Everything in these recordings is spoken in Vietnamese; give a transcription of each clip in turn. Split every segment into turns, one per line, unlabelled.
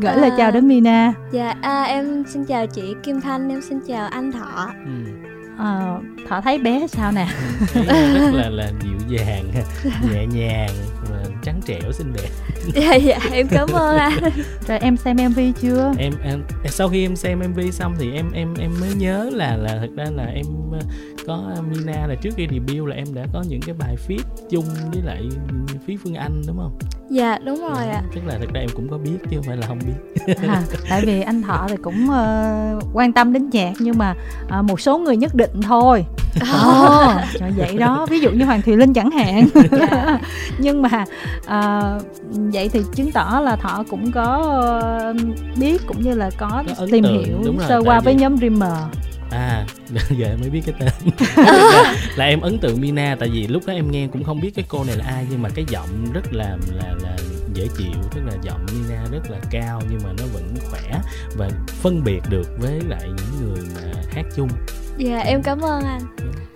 gửi lời chào đến Mina
Dạ, à, em xin chào chị Kim Thanh, em xin chào anh Thọ.
ừ.
Ờ, Thọ thấy bé sao nè
thấy rất là là dịu dàng nhẹ nhàng mà trắng trẻo xinh đẹp
Dạ, dạ, em cảm ơn anh.
rồi em xem MV chưa?
Em, em sau khi em xem mv xong thì em em em mới nhớ là là thật ra là em ờ, có mina là trước khi debut là em đã có những cái bài feat chung với lại phía phương anh đúng không?
Dạ, đúng rồi ạ.
tức là thật ra em cũng có biết chứ không phải là không biết.
À, tại vì anh Thọ thì cũng ờ, quan tâm đến nhạc nhưng mà ờ, một số người nhất định thôi. Ồ, trời vậy đó. Ví dụ như Hoàng Thùy Linh chẳng hạn.
Dạ.
nhưng mà ờ, vậy thì chứng tỏ là Thọ cũng có ờ, biết cũng như là có,
Có
tìm
tượng,
hiểu
đúng rồi,
sơ qua với
vì-
nhóm Dreamer.
À giờ em mới biết cái tên. Là, là em ấn tượng mina tại vì lúc đó em nghe cũng không biết cái cô này là ai nhưng mà cái giọng rất là là là dễ chịu tức là giọng mina rất là cao nhưng mà nó vẫn khỏe và phân biệt được với lại những người mà hát chung.
Dạ, em cảm ơn anh.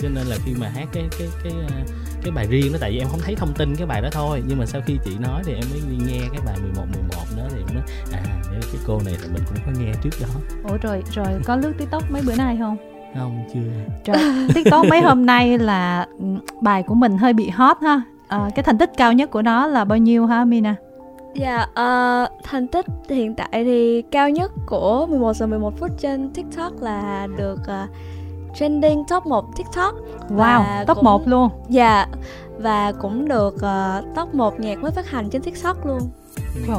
cho nên là khi mà hát cái cái cái ờ, cái bài riêng đó tại vì em không thấy thông tin cái bài đó thôi nhưng mà sau khi chị nói thì em mới đi nghe cái bài 11 11 đó thì em nói à cái cô này thì mình cũng có nghe trước đó
ủa rồi rồi có lướt tiktok mấy bữa nay không
không chưa
Trời, TikTok mấy hôm nay là ừ, bài của mình hơi bị hot ha. Ờ, cái thành tích cao nhất của nó là bao nhiêu ha Mina?
Dạ, ờ, thành tích hiện tại thì cao nhất của 11 giờ 11 phút trên TikTok là được ờ, trending top 1 TikTok.
Wow, top
cũng-
1 luôn.
Dạ, và cũng được ờ, top 1 nhạc mới phát hành trên TikTok luôn.
Trời,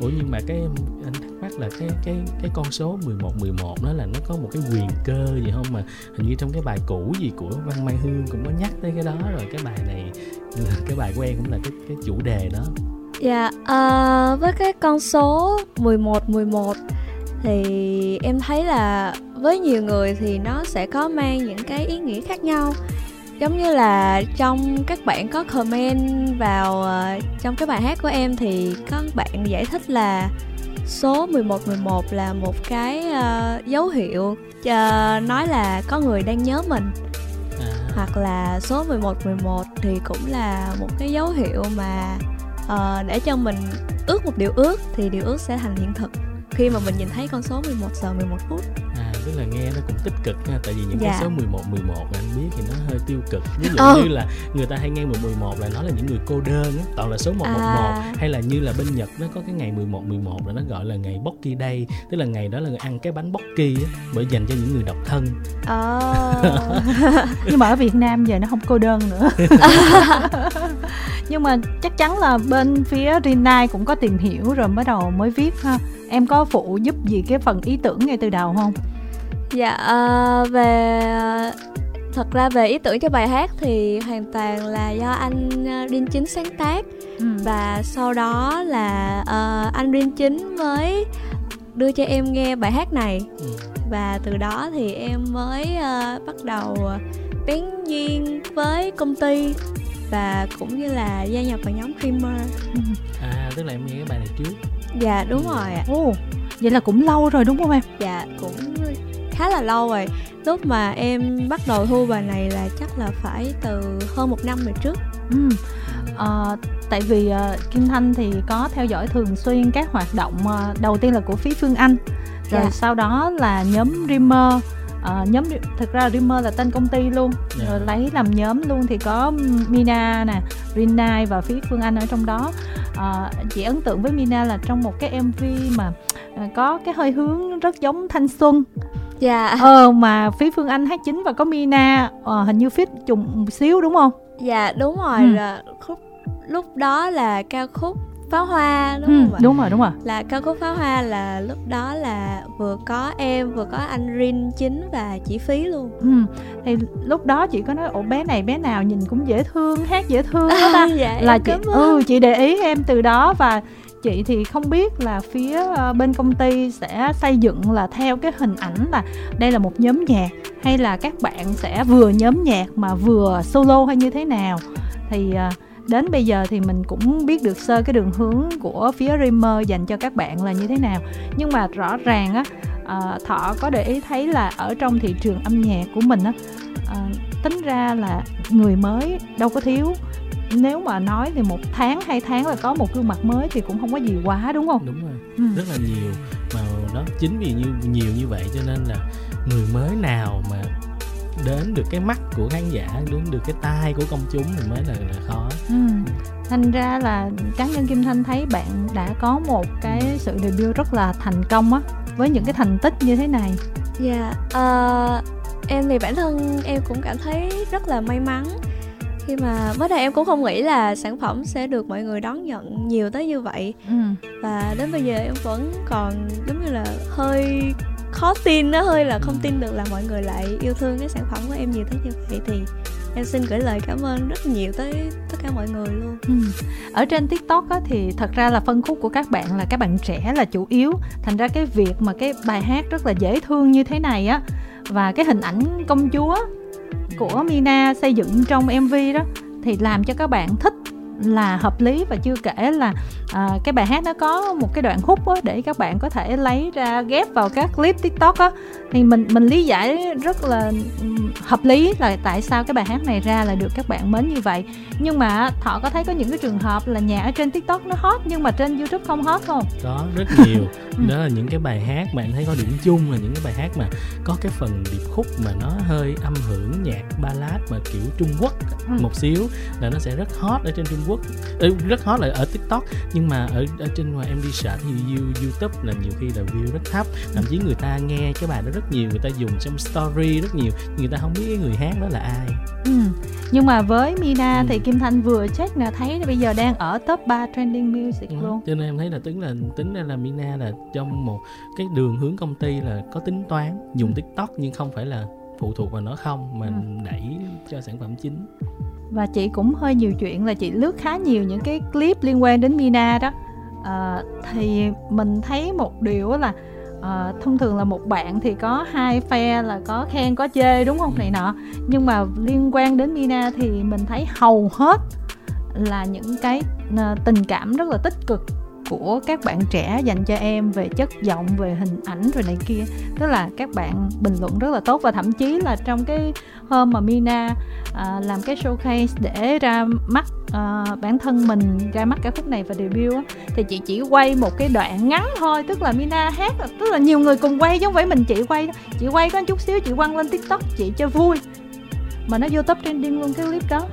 Ủa nhưng mà cái anh thắc mắc là cái cái cái con số 11 11 đó là nó có một cái quyền cơ gì không mà hình như trong cái bài cũ gì của Văn Mai Hương cũng có nhắc tới cái đó rồi cái bài này cái bài của em cũng là cái cái chủ đề đó.
Dạ, ờ, với cái con số 11 11 thì em thấy là với nhiều người thì nó sẽ có mang những cái ý nghĩa khác nhau. Giống như là trong các bạn có comment vào ờ, trong cái bài hát của em thì có bạn giải thích là số 11 11 là một cái ờ, dấu hiệu ờ, nói là có người đang nhớ mình.
À,
hoặc là số 11 11 thì cũng là một cái dấu hiệu mà ờ, để cho mình ước một điều ước thì điều ước sẽ thành hiện thực khi mà mình nhìn thấy con số 11 giờ 11 phút
à tức là nghe nó cũng tích cực ha tại vì những
Dạ.
cái số 11 11 mà anh biết thì nó hơi tiêu cực. Ví dụ
Ờ.
như là người ta hay nghe 11 11 là nó là những người cô đơn á, toàn là số 111
À.
hay là như là bên Nhật nó có cái ngày 11 11 là nó gọi là ngày Bokki Day, tức là ngày đó là ăn cái bánh Bokki á, bởi dành cho những người độc thân.
Ờ.
nhưng mà ở Việt Nam giờ nó không cô đơn nữa. nhưng mà chắc chắn là bên phía Rinai cũng có tìm hiểu rồi mới đầu mới viết ha. Em có phụ giúp gì cái phần ý tưởng ngay từ đầu không?
dạ ờ, về thật ra về ý tưởng cho bài hát thì hoàn toàn là do anh ờ, Đinh Chính sáng tác
Ừ.
và sau đó là ờ, anh Đinh Chính mới đưa cho em nghe bài hát này
Ừ.
và từ đó thì em mới ờ, bắt đầu bén duyên với công ty và cũng như là gia nhập vào nhóm Dreamer
À tức là em nghe cái bài này trước.
Dạ đúng rồi ạ
Ồ, vậy là cũng lâu rồi đúng không em?
dạ cũng khá là lâu rồi lúc mà em bắt đầu thu bài này là chắc là phải từ hơn một năm về trước
Ừ. Ờ, tại vì ờ, Kim Thanh thì có theo dõi thường xuyên các hoạt động ờ, đầu tiên là của phía Phương Anh rồi
Dạ.
sau đó là nhóm Dreamer Ờ, nhóm thực ra Dreamer là tên công ty luôn.
Dạ.
rồi lấy làm nhóm luôn thì có Mina nè Rinai và phía Phương Anh ở trong đó. Ờ, chị ấn tượng với Mina là trong một cái MV mà ờ, có cái hơi hướng rất giống thanh xuân.
Dạ.
Ờ mà phía Phương Anh hát chính và có Mina ờ, hình như fit trùng một xíu đúng không?
Dạ đúng rồi.
Ừ.
là khúc lúc đó là ca khúc pháo hoa đúng
ừ,
không ạ?
đúng rồi đúng rồi.
Là ca khúc pháo hoa là lúc đó là vừa có em vừa có anh Rin chính và chị Phí luôn.
Ừ, thì lúc đó chị có nói ồ bé này bé nào nhìn cũng dễ thương hát dễ thương đó ta.
Dạ,
là chị ừ chị để ý em từ đó và chị thì không biết là phía ờ, bên công ty sẽ xây dựng là theo cái hình ảnh là đây là một nhóm nhạc hay là các bạn sẽ vừa nhóm nhạc mà vừa solo hay như thế nào. Thì ờ, đến bây giờ thì mình cũng biết được sơ cái đường hướng của phía Dreamer dành cho các bạn là như thế nào. Nhưng mà rõ ràng á ờ, thọ có để ý thấy là ở trong thị trường âm nhạc của mình á ờ, tính ra là người mới đâu có thiếu. Nếu mà nói thì một tháng hai tháng là có một gương mặt mới thì cũng không có gì quá đúng không?
Đúng rồi. Ừ. rất là nhiều mà đó chính vì như nhiều như vậy cho nên là người mới nào mà đến được cái mắt của khán giả đến được cái tai của công chúng thì mới là, là khó ừ.
thành ra là cá nhân kim thanh thấy bạn đã có một cái sự debut rất là thành công á với những cái thành tích như thế này
dạ yeah, uh, em thì bản thân em cũng cảm thấy rất là may mắn khi mà mới đầu em cũng không nghĩ là sản phẩm sẽ được mọi người đón nhận nhiều tới như vậy ừ. và đến bây giờ em vẫn còn giống như là hơi khó tin nó hơi là không tin được là mọi người lại yêu thương cái sản phẩm của em nhiều tới như vậy thì em xin gửi lời cảm ơn rất nhiều tới tất cả mọi người luôn ừ.
ở trên tiktok á, thì thật ra là phân khúc của các bạn là các bạn trẻ là chủ yếu thành ra cái việc mà cái bài hát rất là dễ thương như thế này á và cái hình ảnh công chúa của Mina xây dựng trong MV đó thì làm cho các bạn thích là hợp lý và chưa kể là à, cái bài hát nó có một cái đoạn khúc á, để các bạn có thể lấy ra ghép vào các clip tiktok á. Thì mình mình lý giải rất là hợp lý là tại sao cái bài hát này ra là được các bạn mến như vậy. Nhưng mà họ có thấy có những cái trường hợp là nhạc ở trên tiktok nó hot nhưng mà trên youtube không hot không?
Có rất nhiều. Đó là những cái bài hát bạn thấy có điểm chung là những cái bài hát mà có cái phần điệp khúc mà nó hơi âm hưởng nhạc ballad mà kiểu trung quốc ừ. một xíu là nó sẽ rất hot ở trên trung quốc rất hot là ở tiktok nhưng mà ở ở trên ngoài em đi search thì youtube là nhiều khi là view rất thấp thậm chí người ta nghe cái bài đó rất nhiều người ta dùng trong story rất nhiều người ta không biết cái người hát đó là ai
ừ. nhưng mà với Mina ừ. thì Kim Thanh vừa check là thấy bây giờ đang ở top 3 trending music ừ. luôn
cho nên em thấy là tính là tính ra là Mina là trong một cái đường hướng công ty là có tính toán dùng ừ. tiktok nhưng không phải là phụ thuộc vào nó không mà ừ. đẩy cho sản phẩm chính
và chị cũng hơi nhiều chuyện là chị lướt khá nhiều những cái clip liên quan đến Mina đó. À, thì mình thấy một điều là à, thông thường là một bạn thì có hai phe là có khen có chê đúng không này nọ. Nhưng mà liên quan đến Mina thì mình thấy hầu hết là những cái ờ, tình cảm rất là tích cực của các bạn trẻ dành cho em về chất giọng về hình ảnh rồi này kia. Tức là các bạn bình luận rất là tốt và thậm chí là trong cái hôm mà Mina à, làm cái showcase để ra mắt à, bản thân mình ra mắt ca khúc này và debut á, thì chị chỉ quay một cái đoạn ngắn thôi. Tức là Mina hát tức là nhiều người cùng quay chứ không phải mình chị quay chị quay có chút xíu chị quăng lên tiktok chị cho vui. Mà nó vô top trending luôn cái clip đó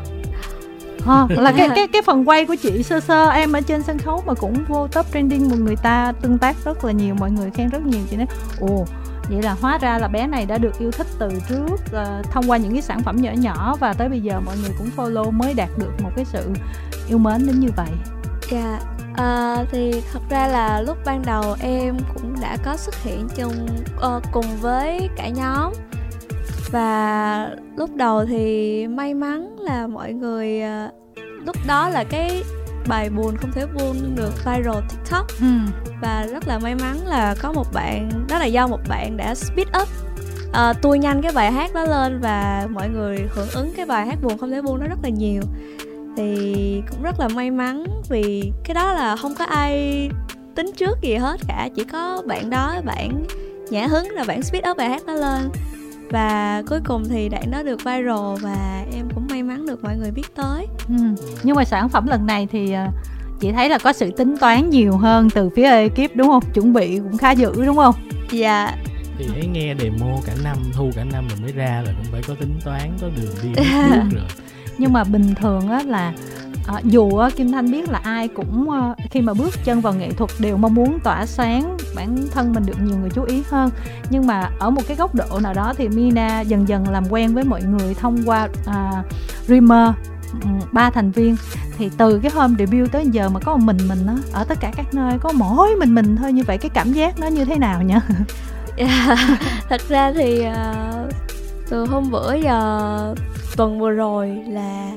à, là cái cái cái phần quay của chị sơ sơ em ở trên sân khấu mà cũng vô top trending một người ta tương tác rất là nhiều mọi người khen rất nhiều chị nói ồ vậy là hóa ra là bé này đã được yêu thích từ trước uh, thông qua những cái sản phẩm nhỏ nhỏ và tới bây giờ mọi người cũng follow mới đạt được một cái sự yêu mến đến như vậy
dạ yeah. À, thì thật ra là lúc ban đầu em cũng đã có xuất hiện chung uh, cùng với cả nhóm và lúc đầu thì may mắn là mọi người uh, lúc đó là cái bài buồn không thể buông được viral tiktok. Ừ. và rất là may mắn là có một bạn đó là do một bạn đã speed up uh, tua nhanh cái bài hát đó lên và mọi người hưởng ứng cái bài hát buồn không thể buông đó rất là nhiều. Thì cũng rất là may mắn vì cái đó là không có ai tính trước gì hết cả chỉ có bạn đó bạn nhã hứng là bạn speed up bài hát đó lên và cuối cùng thì đoạn đó được viral và em cũng may mắn được mọi người biết tới. Ừ.
nhưng mà sản phẩm lần này thì ờ, chị thấy là có sự tính toán nhiều hơn từ phía ekip đúng không? Chuẩn bị cũng khá dữ đúng không?
Dạ.
Thì thấy nghe demo cả năm thu cả năm rồi mới ra là cũng phải có tính toán có đường đi rồi.
Nhưng mà bình thường á là à, dù ờ, Kim Thanh biết là ai cũng ờ, khi mà bước chân vào nghệ thuật đều mong muốn tỏa sáng bản thân mình được nhiều người chú ý hơn. Nhưng mà ở một cái góc độ nào đó thì Mina dần dần làm quen với mọi người thông qua à, Dreamer ba thành viên. Thì từ cái hôm debut tới giờ mà có một mình mình á ở tất cả các nơi có mỗi mình mình thôi như vậy cái cảm giác nó như thế nào nhỉ?
Yeah, thật ra thì uh, từ hôm bữa giờ tuần vừa rồi là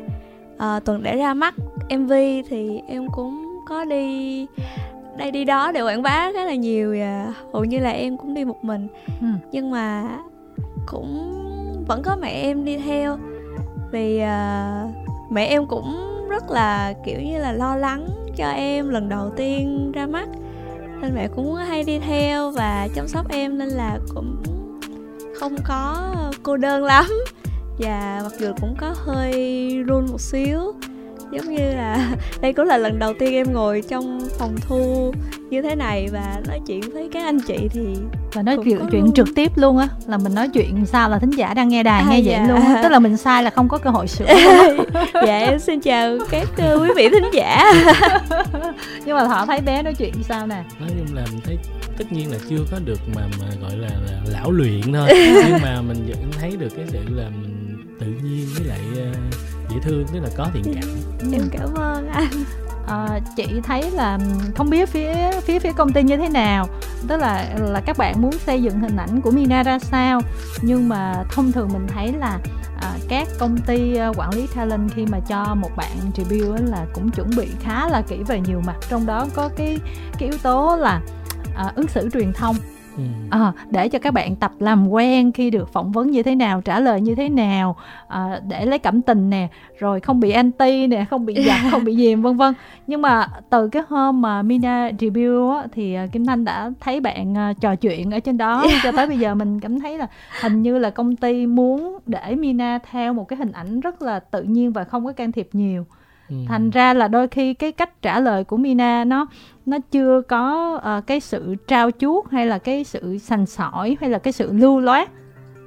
uh, tuần để ra mắt mv thì em cũng có đi đây đi đó để quảng bá khá là nhiều và hầu như là em cũng đi một mình. Ừ. nhưng mà cũng vẫn có mẹ em đi theo. Vì uh, mẹ em cũng rất là kiểu như là lo lắng cho em lần đầu tiên ra mắt. Nên mẹ cũng hay đi theo và chăm sóc em nên là cũng không có cô đơn lắm và mặc dù cũng có hơi run một xíu. Giống như là đây cũng là lần đầu tiên em ngồi trong phòng thu như thế này và nói chuyện với các anh chị thì
và nói chuyện chuyện luôn. trực tiếp luôn á là mình nói chuyện sao là thính giả đang nghe đài à, nghe dạ. vậy luôn á. Tức là mình sai là không có cơ hội sửa.
Dạ em xin chào các uh, quý vị thính giả.
Nhưng mà họ thấy bé nói chuyện sao nè?
Nói chung là mình thấy tất nhiên là chưa có được mà mà gọi là, là lão luyện thôi. Nhưng mà mình vẫn thấy được cái sự là mình tự nhiên với lại uh, dễ thương tức là có thiện cảm.
Em cảm ơn anh.
À, chị thấy là không biết phía phía phía công ty như thế nào tức là là các bạn muốn xây dựng hình ảnh của Mina ra sao. Nhưng mà thông thường mình thấy là à, các công ty quản lý talent khi mà cho một bạn debut là cũng chuẩn bị khá là kỹ về nhiều mặt. Trong đó có cái cái yếu tố là à, ứng xử truyền thông Ừ. À, để cho các bạn tập làm quen khi được phỏng vấn như thế nào trả lời như thế nào à, để lấy cảm tình nè rồi không bị anti nè không bị giật không bị dìm vân vân nhưng mà từ cái hôm mà Mina debut á, thì à, Kim Thanh đã thấy bạn trò chuyện ở trên đó yeah. cho tới bây giờ mình cảm thấy là hình như là công ty muốn để Mina theo một cái hình ảnh rất là tự nhiên và không có can thiệp nhiều Ừ. thành ra là đôi khi cái cách trả lời của Mina nó nó chưa có uh, cái sự trao chuốt hay là cái sự sành sỏi hay là cái sự lưu loát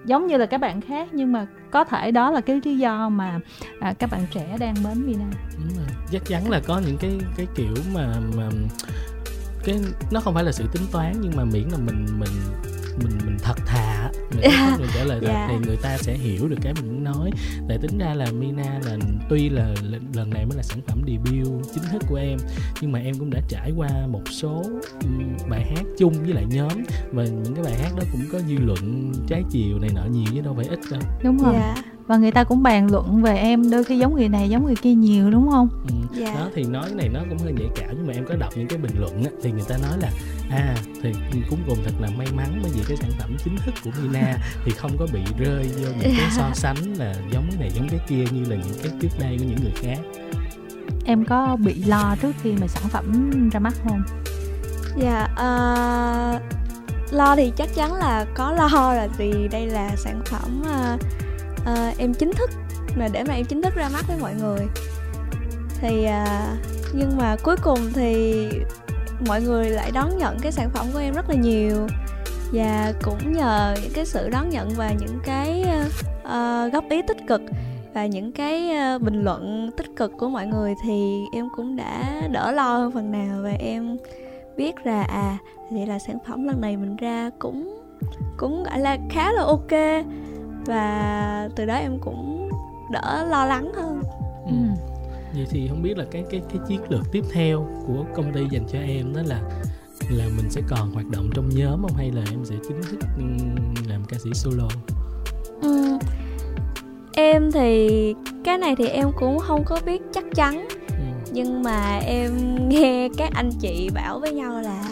giống như là các bạn khác nhưng mà có thể đó là cái lý do mà à, các bạn trẻ đang mến Mina.
Đúng rồi. Chắc chắn là có những cái cái kiểu mà mà cái nó không phải là sự tính toán nhưng mà miễn là mình mình mình mình thật thà mình yeah. mình trả lời thật yeah. thì người ta sẽ hiểu được cái mình muốn nói. Tại tính ra là Mina là tuy là lần này mới là sản phẩm debut chính thức của em nhưng mà em cũng đã trải qua một số bài hát chung với lại nhóm. Và những cái bài hát đó cũng có dư luận trái chiều này nọ nhiều chứ đâu phải ít đâu.
Đúng rồi. Yeah và người ta cũng bàn luận về em đôi khi giống người này giống người kia nhiều đúng không
ừ. yeah. đó thì nói cái này nó cũng hơi nhạy cảm nhưng mà em có đọc những cái bình luận á, thì người ta nói là à thì cũng cùng thật là may mắn bởi vì cái sản phẩm chính thức của Mina thì không có bị rơi vô những cái so sánh là giống cái này giống cái kia như là những cái trước đây của những người khác
em có bị lo trước khi mà sản phẩm ra mắt không
dạ yeah, uh, lo thì chắc chắn là có lo là vì đây là sản phẩm uh, uh, em chính thức là để mà em chính thức ra mắt với mọi người. Thì uh, nhưng mà cuối cùng thì mọi người lại đón nhận cái sản phẩm của em rất là nhiều. Và cũng nhờ những cái sự đón nhận và những cái uh, góp ý tích cực và những cái uh, bình luận tích cực của mọi người thì em cũng đã đỡ lo hơn phần nào. Và em biết là à vậy là sản phẩm lần này mình ra cũng cũng gọi là khá là ok và từ đó em cũng đỡ lo lắng hơn ừ.
vậy thì không biết là cái cái cái chiến lược tiếp theo của công ty dành cho em đó là là mình sẽ còn hoạt động trong nhóm không hay là em sẽ chính thức làm ca sĩ solo
ừ. em thì cái này thì em cũng không có biết chắc chắn ừ. nhưng mà em nghe các anh chị bảo với nhau là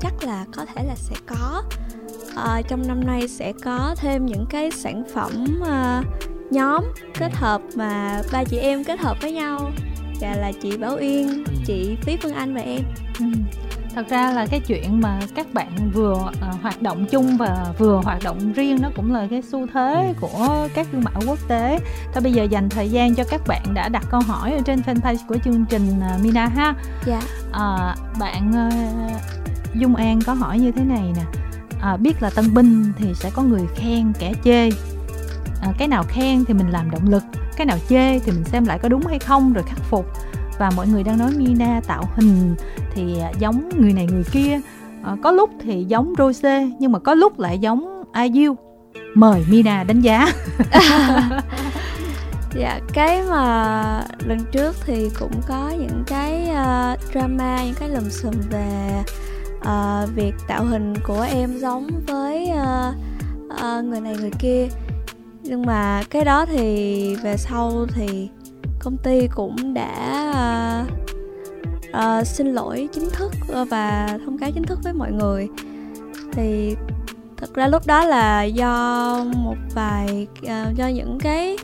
chắc là có thể là sẽ có uh, trong năm nay sẽ có thêm những cái sản phẩm uh, nhóm kết hợp mà ba chị em kết hợp với nhau và là chị Bảo Uyên, ừ. chị Phí Phương Anh và em. Ừ.
Thật ra là cái chuyện mà các bạn vừa uh, hoạt động chung và vừa hoạt động riêng nó cũng là cái xu thế ừ. của các thương mại quốc tế. Thôi bây giờ dành thời gian cho các bạn đã đặt câu hỏi ở trên fanpage của chương trình uh, Mina ha.
Dạ.
Uh, bạn uh, Dung An có hỏi như thế này nè à, biết là tân binh thì sẽ có người khen kẻ chê. À, cái nào khen thì mình làm động lực cái nào chê thì mình xem lại có đúng hay không rồi khắc phục. Và mọi người đang nói Mina tạo hình thì à, giống người này người kia. À, có lúc thì giống Rose nhưng mà có lúc lại giống IU mời Mina đánh giá.
Dạ cái mà lần trước thì cũng có những cái uh, drama những cái lùm xùm về uh, việc tạo hình của em giống với uh, uh, người này người kia. Nhưng mà cái đó thì về sau thì công ty cũng đã uh, uh, xin lỗi chính thức và thông cáo chính thức với mọi người. Thì thật ra lúc đó là do một vài uh, do những cái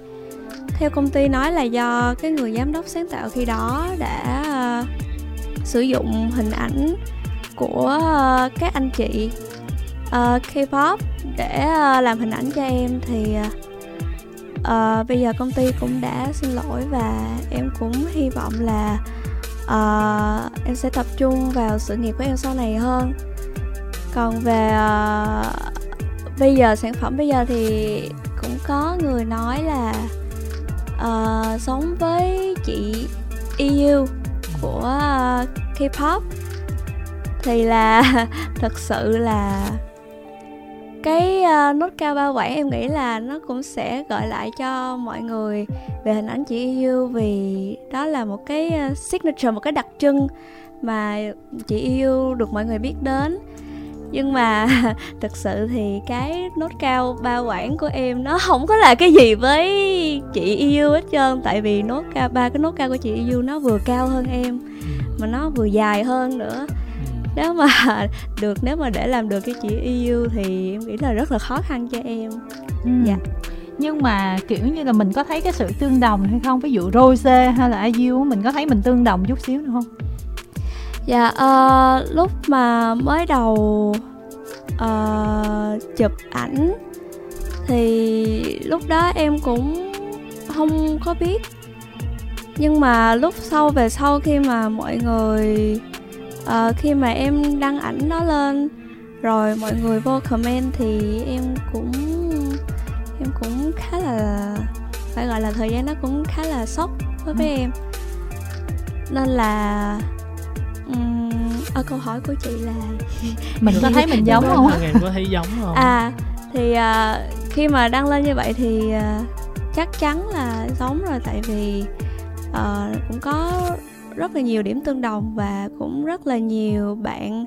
theo công ty nói là do cái người giám đốc sáng tạo khi đó đã uh, sử dụng hình ảnh của uh, các anh chị uh, K-pop để uh, làm hình ảnh cho em thì uh, bây giờ công ty cũng đã xin lỗi và em cũng hy vọng là uh, em sẽ tập trung vào sự nghiệp của em sau này hơn. Còn về uh, bây giờ sản phẩm bây giờ thì cũng có người nói là uh, sống với chị EU của uh, K-pop thì là thật sự là cái uh, nốt cao ba quãng em nghĩ là nó cũng sẽ gợi lại cho mọi người về hình ảnh chị EU vì đó là một cái uh, signature một cái đặc trưng mà chị EU được mọi người biết đến. Nhưng mà thực sự thì cái nốt cao ba quãng của em nó không có là cái gì với chị yêu hết trơn. Tại vì nốt cao ba cái nốt cao của chị yêu nó vừa cao hơn em mà nó vừa dài hơn nữa nếu mà được nếu mà để làm được cái chị yêu thì em nghĩ là rất là khó khăn cho em.
Ừ. dạ. Nhưng mà kiểu như là mình có thấy cái sự tương đồng hay không? Ví dụ Rose hay là IU mình có thấy mình tương đồng chút xíu nữa không?
Dạ uh, lúc mà mới đầu uh, chụp ảnh thì lúc đó em cũng không có biết. Nhưng mà lúc sau về sau khi mà mọi người uh, khi mà em đăng ảnh đó lên rồi mọi người vô comment thì em cũng em cũng khá là phải gọi là thời gian nó cũng khá là sốc với với ừ. em. Nên là um, ở câu hỏi của chị là
mình có thấy mình giống không?
Em có thấy giống không?
À thì uh, khi mà đăng lên như vậy thì uh, chắc chắn là giống rồi tại vì uh, cũng có rất là nhiều điểm tương đồng và cũng rất là nhiều bạn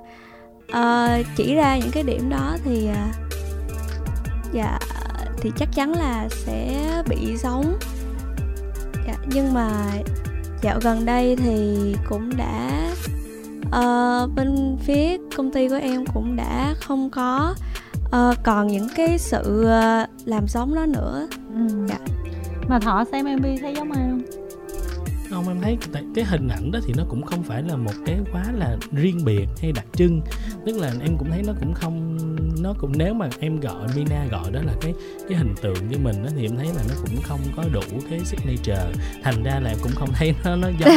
uh, chỉ ra những cái điểm đó thì uh, dạ thì chắc chắn là sẽ bị giống dạ, nhưng mà dạo gần đây thì cũng đã uh, bên phía công ty của em cũng đã không có uh, còn những cái sự uh, làm giống đó nữa
ừ. dạ. mà thọ xem mv thấy giống ai không
không em thấy cái, cái hình ảnh đó thì nó cũng không phải là một cái quá là riêng biệt hay đặc trưng. Tức là em cũng thấy nó cũng không nó cũng nếu mà em gọi Mina gọi đó là cái cái hình tượng cho mình đó thì em thấy là nó cũng không có đủ cái signature. Thành ra là em cũng không thấy nó nó giống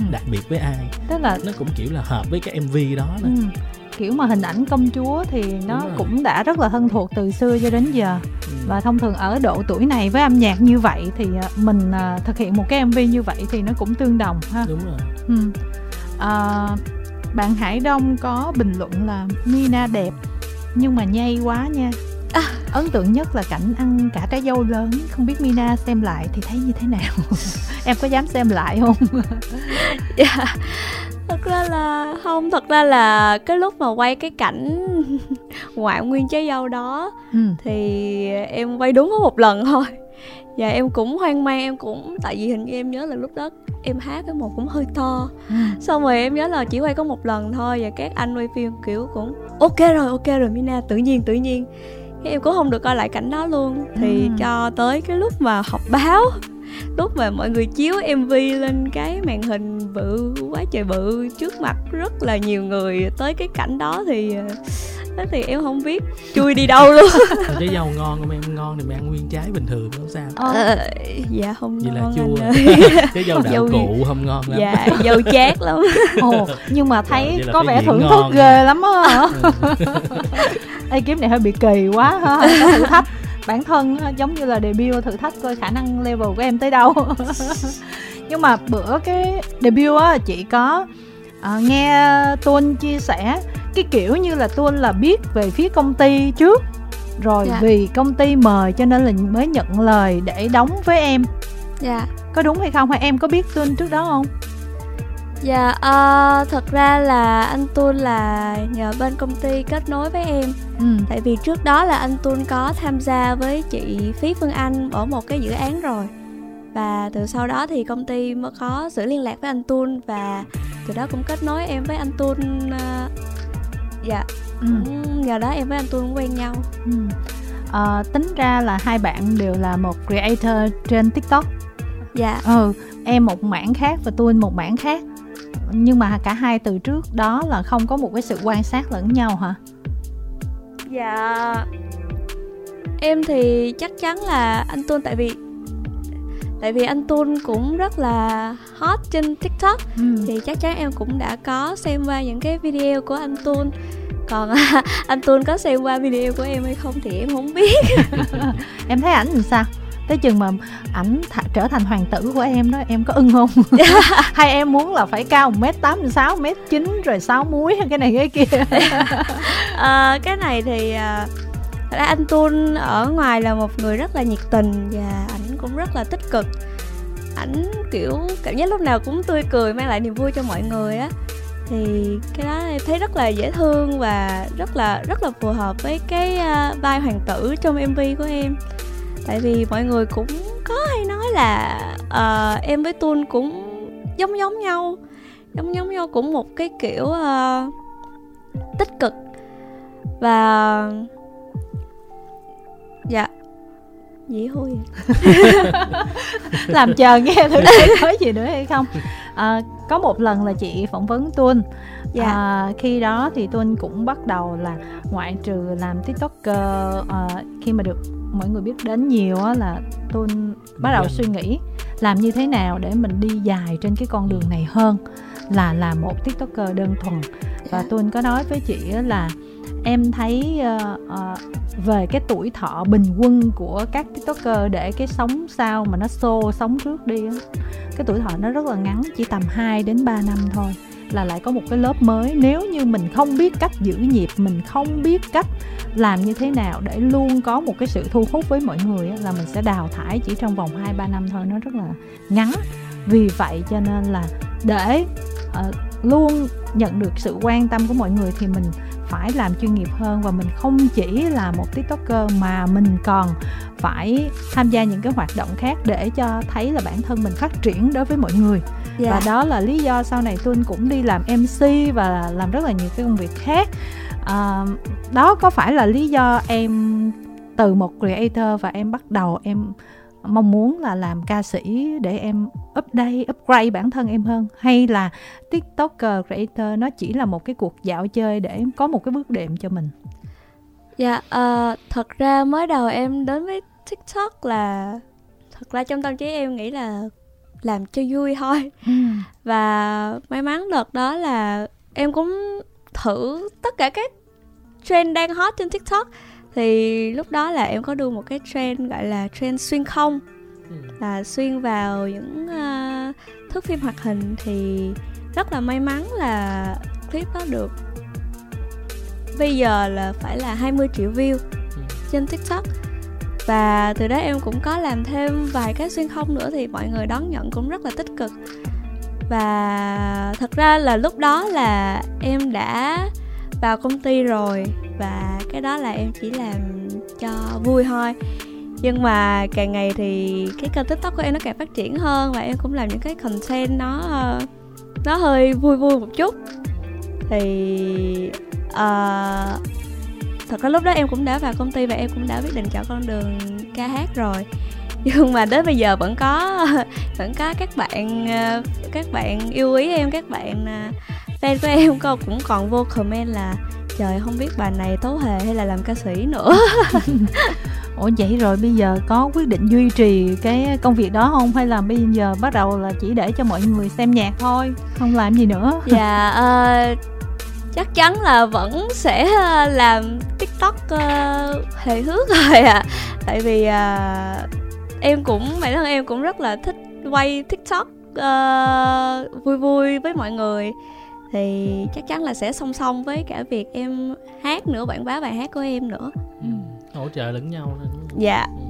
đặc biệt với ai. Tức là nó cũng kiểu là hợp với cái MV đó nữa. Ừ
kiểu mà hình ảnh công chúa thì nó cũng đã rất là thân thuộc từ xưa cho đến giờ ừ. và thông thường ở độ tuổi này với âm nhạc như vậy thì à, mình à, thực hiện một cái mv như vậy thì nó cũng tương đồng ha
đúng rồi ừ.
à, bạn hải đông có bình luận là mina đẹp nhưng mà nhây quá nha à. ấn tượng nhất là cảnh ăn cả trái dâu lớn không biết mina xem lại thì thấy như thế nào em có dám xem lại không
yeah. Thật ra là không thật ra là cái lúc mà quay cái cảnh ngoại nguyên trái dâu đó ừ. thì em quay đúng có một lần thôi và em cũng hoang mang em cũng tại vì hình như em nhớ là lúc đó em hát cái một cũng hơi to ừ. xong rồi em nhớ là chỉ quay có một lần thôi và các anh quay phim kiểu cũng ok rồi ok rồi mina tự nhiên tự nhiên em cũng không được coi lại cảnh đó luôn thì ừ. cho tới cái lúc mà họp báo lúc mà mọi người chiếu mv lên cái màn hình bự quá trời bự trước mặt rất là nhiều người. Tới cái cảnh đó thì đó thì em không biết. Chui đi đâu luôn.
Trái dâu ngon không em? Ngon thì mày ăn nguyên trái bình thường không sao?
Ờ, dạ không
Vậy
ngon
là chua trái dâu đạo cụ không ngon lắm.
dạ dâu chát lắm.
Ồ nhưng mà thấy có vẻ thưởng thức ghê lắm á. Ê kiếm này hơi bị kỳ quá ha có thử thách bản thân giống như là debut thử thách coi khả năng level của em tới đâu. Nhưng mà bữa cái debut á chị có uh, nghe tuân chia sẻ cái kiểu như là tuân là biết về phía công ty trước rồi dạ. vì công ty mời cho nên là mới nhận lời để đóng với em.
Dạ.
Có đúng hay không? Hay em có biết tuân trước đó không
Dạ, uh, thật ra là anh Tuân là nhờ bên công ty kết nối với em ừ. Tại vì trước đó là anh Tuân có tham gia với chị Phí Phương Anh ở một cái dự án rồi Và từ sau đó thì công ty mới có sự liên lạc với anh Tuân Và từ đó cũng kết nối em với anh Tuân uh, Dạ, ừ. nhờ đó em với anh Tuân quen nhau ừ.
uh, Tính ra là hai bạn đều là một creator trên TikTok
Dạ
Ừ, em một mảng khác và Tuân một mảng khác nhưng mà cả hai từ trước đó là không có một cái sự quan sát lẫn nhau hả?
Dạ. Em thì chắc chắn là anh tuân tại vì tại vì anh Tun cũng rất là hot trên TikTok.
Ừ.
thì chắc chắn em cũng đã có xem qua những cái video của anh Tun còn anh Tun có xem qua video của em hay không thì em không biết.
Em thấy ảnh làm sao tới chừng mà ảnh th- trở thành hoàng tử của em đó em có ưng không? Hay em muốn là phải cao một mét tám sáu mét chín rồi sáu múi cái này cái kia?
À, cái này thì à, thật ra anh tuân ở ngoài là một người rất là nhiệt tình và ảnh cũng rất là tích cực. Ảnh kiểu cảm giác lúc nào cũng tươi cười mang lại niềm vui cho mọi người á. Thì cái đó em thấy rất là dễ thương và rất là rất là phù hợp với cái uh, vai hoàng tử trong mv của em tại vì mọi người cũng có hay nói là uh, em với tuân cũng giống giống nhau giống giống nhau cũng một cái kiểu uh, tích cực. Và dạ dĩ hôi.
Làm chờ nghe thử thấy nói gì nữa hay không. À, có một lần là chị phỏng vấn tuân
dạ.
À, khi đó thì tuân cũng bắt đầu là ngoại trừ làm tiktoker à, khi mà được mọi người biết đến nhiều á là tuân bắt đầu suy nghĩ làm như thế nào để mình đi dài trên cái con đường này hơn là làm một tiktoker đơn thuần. Và
Dạ.
tuân có nói với chị là em thấy uh, uh, về cái tuổi thọ bình quân của các tiktoker để cái sống sao mà nó xô sống trước đi á cái tuổi thọ nó rất là ngắn chỉ tầm 2 đến 3 năm thôi là lại có một cái lớp mới. Nếu như mình không biết cách giữ nhịp mình không biết cách làm như thế nào để luôn có một cái sự thu hút với mọi người là mình sẽ đào thải chỉ trong vòng 2 3 năm thôi. Nó rất là ngắn. Vì vậy cho nên là để uh, luôn nhận được sự quan tâm của mọi người thì mình phải làm chuyên nghiệp hơn và mình không chỉ là một tiktoker mà mình còn phải tham gia những cái hoạt động khác để cho thấy là bản thân mình phát triển đối với mọi người.
Dạ.
Và đó là lý do sau này tuân cũng đi làm mc và làm rất là nhiều cái công việc khác. À, đó có phải là lý do em từ một creator và em bắt đầu em mong muốn là làm ca sĩ để em update upgrade bản thân em hơn? Hay là tiktoker creator nó chỉ là một cái cuộc dạo chơi để có một cái bước đệm cho mình?
Dạ, ờ, thật ra mới đầu em đến với TikTok là thật ra trong tâm trí em nghĩ là làm cho vui thôi. Và may mắn đợt đó là em cũng thử tất cả các trend đang hot trên TikTok thì lúc đó là em có đưa một cái trend gọi là trend xuyên không
Ừ.
là xuyên vào những uh, thước phim hoạt hình thì rất là may mắn là clip đó được bây giờ là phải là 20 triệu view
Ừ.
trên TikTok và từ đó em cũng có làm thêm vài cái xuyên không nữa thì mọi người đón nhận cũng rất là tích cực và thật ra là lúc đó là em đã vào công ty rồi và cái đó là em chỉ làm cho vui thôi. Nhưng mà càng ngày thì cái kênh tiktok của em nó càng phát triển hơn và em cũng làm những cái content nó nó hơi vui vui một chút. Thì uh, thật ra lúc đó em cũng đã vào công ty và em cũng đã quyết định chọn con đường ca hát rồi. Nhưng mà đến bây giờ vẫn có vẫn có các bạn ờ, các bạn yêu quý em các bạn à, fan của em cô cũng còn vô comment là trời không biết bà này tấu hề hay là làm ca sĩ nữa.
Ủa vậy rồi bây giờ có quyết định duy trì cái công việc đó không? Hay là bây giờ bắt đầu là chỉ để cho mọi người xem nhạc thôi không làm gì nữa?
Dạ ờ, chắc chắn là vẫn sẽ ờ, làm tiktok uh, hề hước rồi à tại vì ờ, em cũng bản thân em cũng rất là thích quay tiktok ờ, vui vui với mọi người thì chắc chắn là sẽ song song với cả việc em hát nữa quảng bá bài hát của em nữa
Ừ. hỗ trợ lẫn nhau thôi
dạ
Ừ.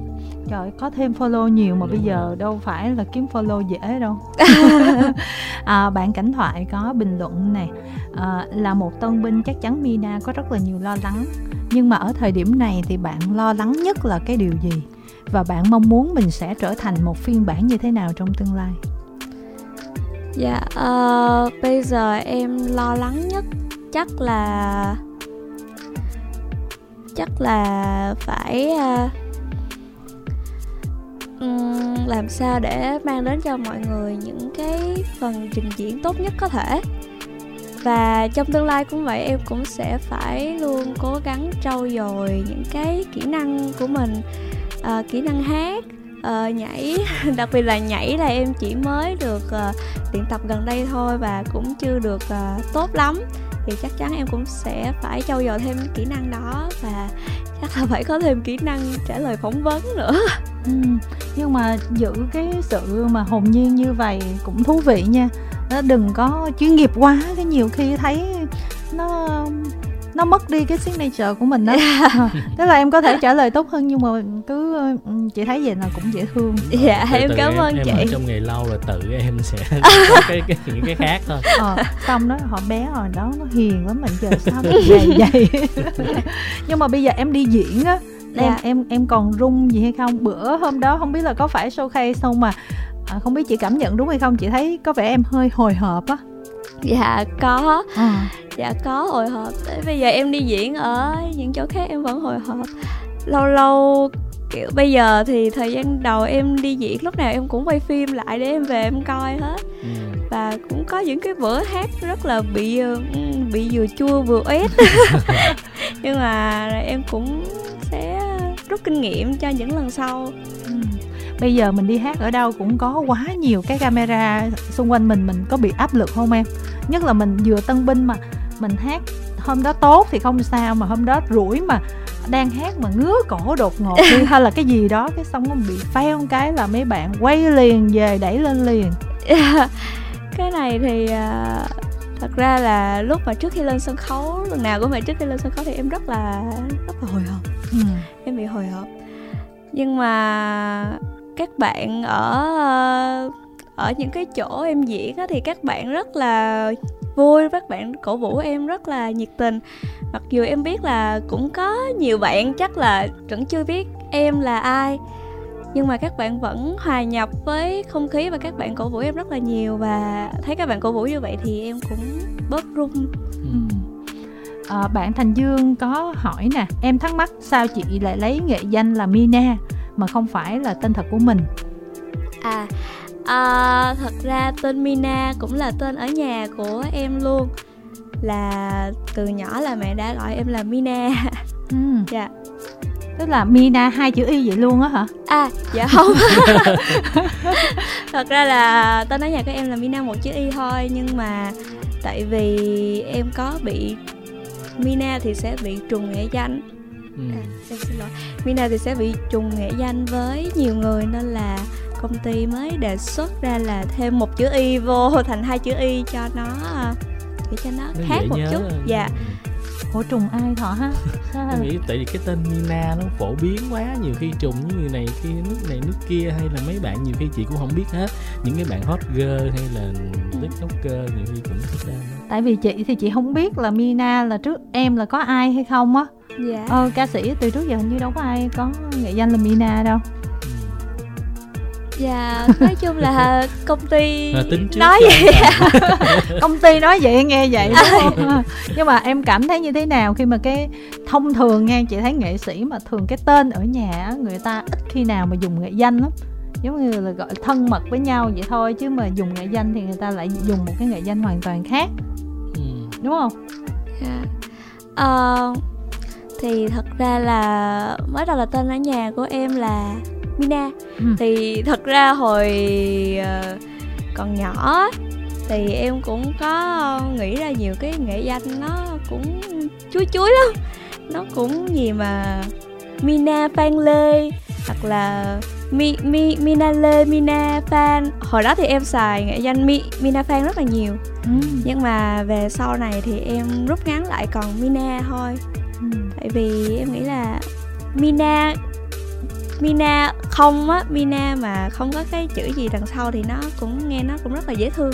Trời có thêm follow nhiều mà
Đúng
bây giờ
rồi.
đâu phải là kiếm follow dễ đâu à, Bạn Cảnh Thoại có bình luận nè à, Là một tân binh chắc chắn Mina có rất là nhiều lo lắng Nhưng mà ở thời điểm này thì bạn lo lắng nhất là cái điều gì? Và bạn mong muốn mình sẽ trở thành một phiên bản như thế nào trong tương lai?
Dạ, uh, bây giờ em lo lắng nhất chắc là chắc là phải uh, làm sao để mang đến cho mọi người những cái phần trình diễn tốt nhất có thể. Và trong tương lai cũng vậy em cũng sẽ phải luôn cố gắng trau dồi những cái kỹ năng của mình uh, kỹ năng hát uh, nhảy đặc biệt là nhảy là em chỉ mới được uh, luyện tập gần đây thôi và cũng chưa được uh, tốt lắm. Thì chắc chắn em cũng sẽ phải trau dồi thêm kỹ năng đó và chắc là phải có thêm kỹ năng trả lời phỏng vấn nữa.
Ừ, nhưng mà giữ cái sự mà hồn nhiên như vậy cũng thú vị nha. Nó đừng có chuyên nghiệp quá cái nhiều khi thấy nó nó mất đi cái signature của mình đó tức là em có thể trả lời tốt hơn nhưng mà cứ ừ, chị thấy vậy là cũng dễ thương.
Dạ từ, em cảm ơn
em,
chị.
em ở trong nghề lâu rồi tự em sẽ có cái, cái những cái khác thôi.
Ờ, xong đó họ bé rồi đó nó hiền lắm mình giờ sao nó vậy vậy nhưng mà bây giờ em đi diễn á dạ. em em em còn rung gì hay không? Bữa hôm đó không biết là có phải showcase không mà à, không biết chị cảm nhận đúng hay không chị thấy có vẻ em hơi hồi hộp á
dạ có. À. dạ có hồi hộp. Tới bây giờ em đi diễn ở những chỗ khác em vẫn hồi hộp. Lâu lâu kiểu bây giờ thì thời gian đầu em đi diễn lúc nào em cũng quay phim lại để em về em coi hết. Ừ. và cũng có những cái bữa hát rất là bị ừ, bị vừa chua vừa ép nhưng mà em cũng sẽ rút kinh nghiệm cho những lần sau. Ừ.
Bây giờ mình đi hát ở đâu cũng có quá nhiều cái camera xung quanh mình mình có bị áp lực không em nhất là mình vừa tân binh mà mình hát hôm đó tốt thì không sao mà hôm đó rủi mà đang hát mà ngứa cổ đột ngột đi hay là cái gì đó cái xong nó bị pheo cái là mấy bạn quay liền về đẩy lên liền.
Cái này thì uh, thật ra là lúc mà trước khi lên sân khấu lần nào cũng vậy trước khi lên sân khấu thì em rất là rất là hồi hộp. Ừ. em bị hồi hộp. Nhưng mà các bạn ở ở những cái chỗ em diễn á, thì các bạn rất là vui các bạn cổ vũ em rất là nhiệt tình. Mặc dù em biết là cũng có nhiều bạn chắc là vẫn chưa biết em là ai nhưng mà các bạn vẫn hòa nhập với không khí và các bạn cổ vũ em rất là nhiều. Và thấy các bạn cổ vũ như vậy thì em cũng bớt run. Ừ.
à, bạn thành dương có hỏi nè em thắc mắc sao chị lại lấy nghệ danh là mina mà không phải là tên thật của mình?
À, à thật ra tên Mina cũng là tên ở nhà của em luôn. Là từ nhỏ là mẹ đã gọi em là Mina.
Ừ. dạ. Tức là Mina hai chữ y vậy luôn á hả?
À dạ không. Thật ra là tên ở nhà của em là Mina một chữ y thôi nhưng mà tại vì em có bị Mina thì sẽ bị trùng nghệ danh. Ừ. à, em xin lỗi. Mina thì sẽ bị trùng nghệ danh với nhiều người nên là công ty mới đề xuất ra là thêm một chữ y vô thành hai chữ y cho nó để cho nó, nó khác một nhớ. chút. dạ.
Ủa trùng ai thọ ha?
Em nghĩ tại vì cái tên Mina nó phổ biến quá Nhiều khi trùng với người này kia nước này nước kia Hay là mấy bạn nhiều khi chị cũng không biết hết. Những cái bạn hot girl hay là ừ. tiktoker nhiều khi cũng thích ra
Tại vì chị thì chị không biết là Mina là trước em là có ai hay không á.
Dạ.
Ờ, ca sĩ từ trước giờ hình như đâu có ai có nghệ danh là mina đâu
dạ nói chung là công ty
nói
vậy.
công ty nói vậy nghe vậy đúng không? Nhưng mà em cảm thấy như thế nào khi mà cái thông thường nghe chị thấy nghệ sĩ mà thường cái tên ở nhà người ta ít khi nào mà dùng nghệ danh lắm. Giống như là gọi thân mật với nhau vậy thôi chứ mà dùng nghệ danh thì người ta lại dùng một cái nghệ danh hoàn toàn khác. Ừ. đúng không?
Yeah. Dạ. uh, thì thật ra là mới đầu là tên ở nhà của em là Mina. Ừ. thì thật ra hồi uh, còn nhỏ thì em cũng có nghĩ ra nhiều cái nghệ danh nó cũng chuối chuối lắm. Nó cũng gì mà Mina Phan Lê hoặc là Mi, Mi, Mina Lê, Mina Phan. Hồi đó thì em xài nghệ danh Mi, Mina Phan rất là nhiều. Ừ. Nhưng mà về sau này thì em rút ngắn lại còn Mina thôi. Tại vì em nghĩ là Mina Mina không á, Mina mà không có cái chữ gì đằng sau thì nó cũng nghe nó cũng rất là dễ thương.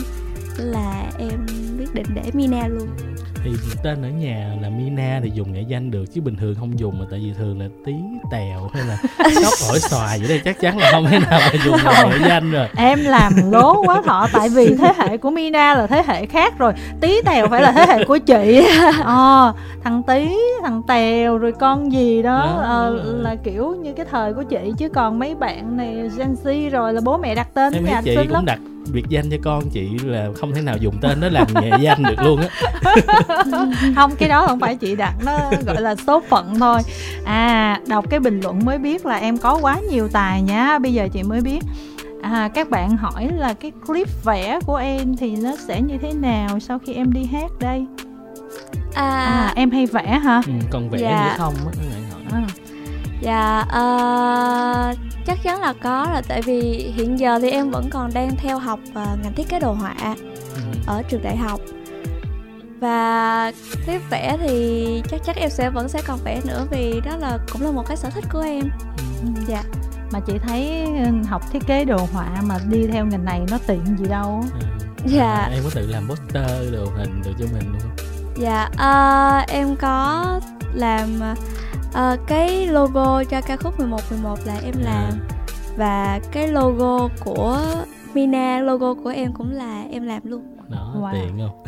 Là em quyết định để Mina luôn
thì tên ở nhà là Mina thì dùng nghệ danh được chứ bình thường không dùng mà tại vì thường là tí tèo hay là tóc ổi xoài vậy đây chắc chắn là không thể nào mà dùng nghệ danh rồi.
Em làm lố quá thọ tại vì thế hệ của Mina là thế hệ khác rồi tí tèo phải là thế hệ của chị. À, thằng tí thằng tèo rồi con gì đó, đó à, là kiểu như cái thời của chị chứ còn mấy bạn này Gen Z rồi là bố mẹ đặt tên
em nhà chị cũng lắm. đặt biệt danh cho con chị là không thể nào dùng tên đó làm nghệ danh được luôn á.
Không cái đó không phải chị đặt nó gọi là số phận thôi. À đọc cái bình luận mới biết là em có quá nhiều tài nhá bây giờ chị mới biết. À các bạn hỏi là cái clip vẽ của em thì nó sẽ như thế nào sau khi em đi hát đây?
À,
à em hay vẽ hả?
Ừ, còn vẽ
Dạ.
nữa không á các bạn hỏi.
À,
dạ ờ, chắc chắn là có là tại vì hiện giờ thì em vẫn còn đang theo học ờ, ngành thiết kế đồ họa
ừ.
ở trường đại học và clip vẽ thì chắc chắn em sẽ vẫn sẽ còn vẽ nữa vì đó là cũng là một cái sở thích của em
ừ.
dạ
mà chị thấy ừ, học thiết kế đồ họa mà đi theo ngành này nó tiện gì đâu.
Dạ.
À, em có tự làm poster đồ hình được cho mình luôn không?
dạ ờ, em có làm ờ, cái logo cho ca khúc 1111 là em làm. Và cái logo của Mina logo của em cũng là em làm luôn.
Đó
Wow.
tiện không?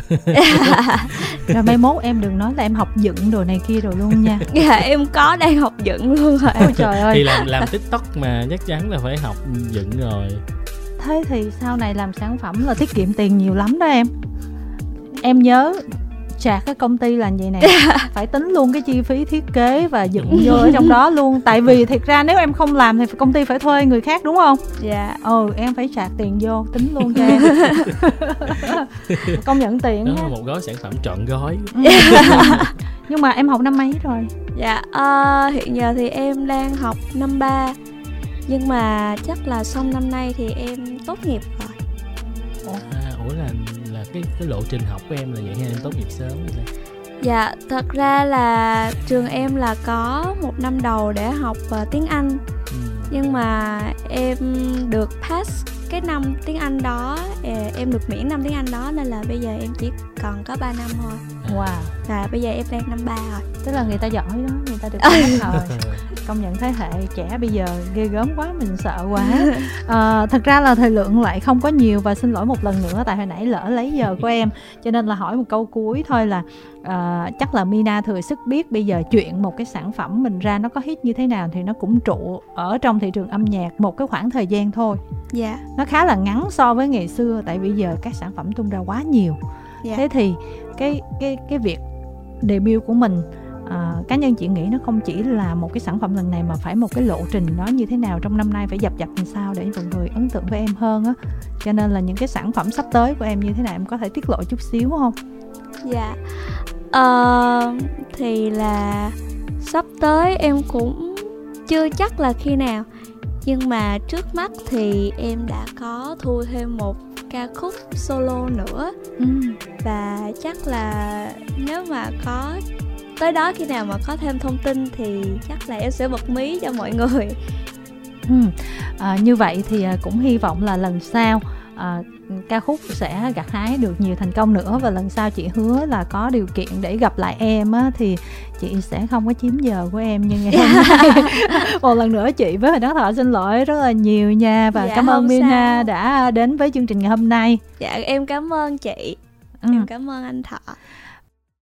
Rồi mai mốt em đừng nói là em học dựng đồ này kia rồi luôn nha.
Dạ em có đang học dựng luôn rồi.
Ôi trời
thì
ơi
làm làm tiktok mà chắc chắn là phải học dựng rồi.
Thế thì sau này làm sản phẩm là tiết kiệm tiền nhiều lắm đó em. Em nhớ chạc cái công ty là vậy nè. Phải tính luôn cái chi phí thiết kế và dựng vô ở trong đó luôn. Tại vì thiệt ra nếu em không làm thì công ty phải thuê người khác đúng không?
Dạ.
Ừ em phải trả tiền vô tính luôn cho em. Công nhận tiền
đó
ha
một gói sản phẩm trọn gói.
Ừ. nhưng mà em học năm mấy rồi?
Dạ ờ, hiện giờ thì em đang học năm ba. Nhưng mà chắc là xong năm nay thì em tốt nghiệp rồi.
À, ủa là là cái cái lộ trình học của em là vậy hay em tốt nghiệp sớm vậy?
Dạ, thật ra là trường em là có một năm đầu để học ờ, tiếng Anh
ừ.
Nhưng mà em được pass cái năm tiếng Anh đó ờ, Em được miễn năm tiếng Anh đó nên là bây giờ em chỉ còn có 3 năm thôi.
Wow.
Và bây giờ em đang năm ba rồi.
Tức là người ta giỏi đó người ta được rồi. Công nhận thế hệ trẻ bây giờ ghê gớm quá mình sợ quá. À, thật ra là thời lượng lại không có nhiều và xin lỗi một lần nữa tại hồi nãy lỡ lấy giờ của em. Cho nên là hỏi một câu cuối thôi là à, chắc là Mina thừa sức biết bây giờ chuyện một cái sản phẩm mình ra nó có hit như thế nào thì nó cũng trụ ở trong thị trường âm nhạc một cái khoảng thời gian thôi.
Dạ,
nó khá là ngắn so với ngày xưa tại bây giờ các sản phẩm tung ra quá nhiều.
Dạ.
Thế thì cái cái cái việc debut của mình à, cá nhân chị nghĩ nó không chỉ là một cái sản phẩm lần này mà phải một cái lộ trình nó như thế nào trong năm nay phải dập dập làm sao để mọi người ấn tượng với em hơn á. Cho nên là những cái sản phẩm sắp tới của em như thế nào em có thể tiết lộ chút xíu không?
Dạ Ờ, Thì là sắp tới em cũng chưa chắc là khi nào Nhưng mà trước mắt thì em đã có thu thêm một ca khúc solo nữa
ừ.
Và chắc là nếu mà có tới đó khi nào mà có thêm thông tin thì chắc là em sẽ bật mí cho mọi người
Ừ. À, như vậy thì à, cũng hy vọng là lần sau à, ca khúc sẽ gặt hái được nhiều thành công nữa. Và lần sau chị hứa là có điều kiện để gặp lại em á, thì chị sẽ không có chiếm giờ của em như ngày hôm nay. Một lần nữa chị với Huỳnh Đắc Thọ xin lỗi rất là nhiều nha và
Dạ,
cảm ơn Mina
sao.
đã đến với chương trình ngày hôm nay.
Dạ em cảm ơn chị.
Ừ.
Em cảm ơn anh Thọ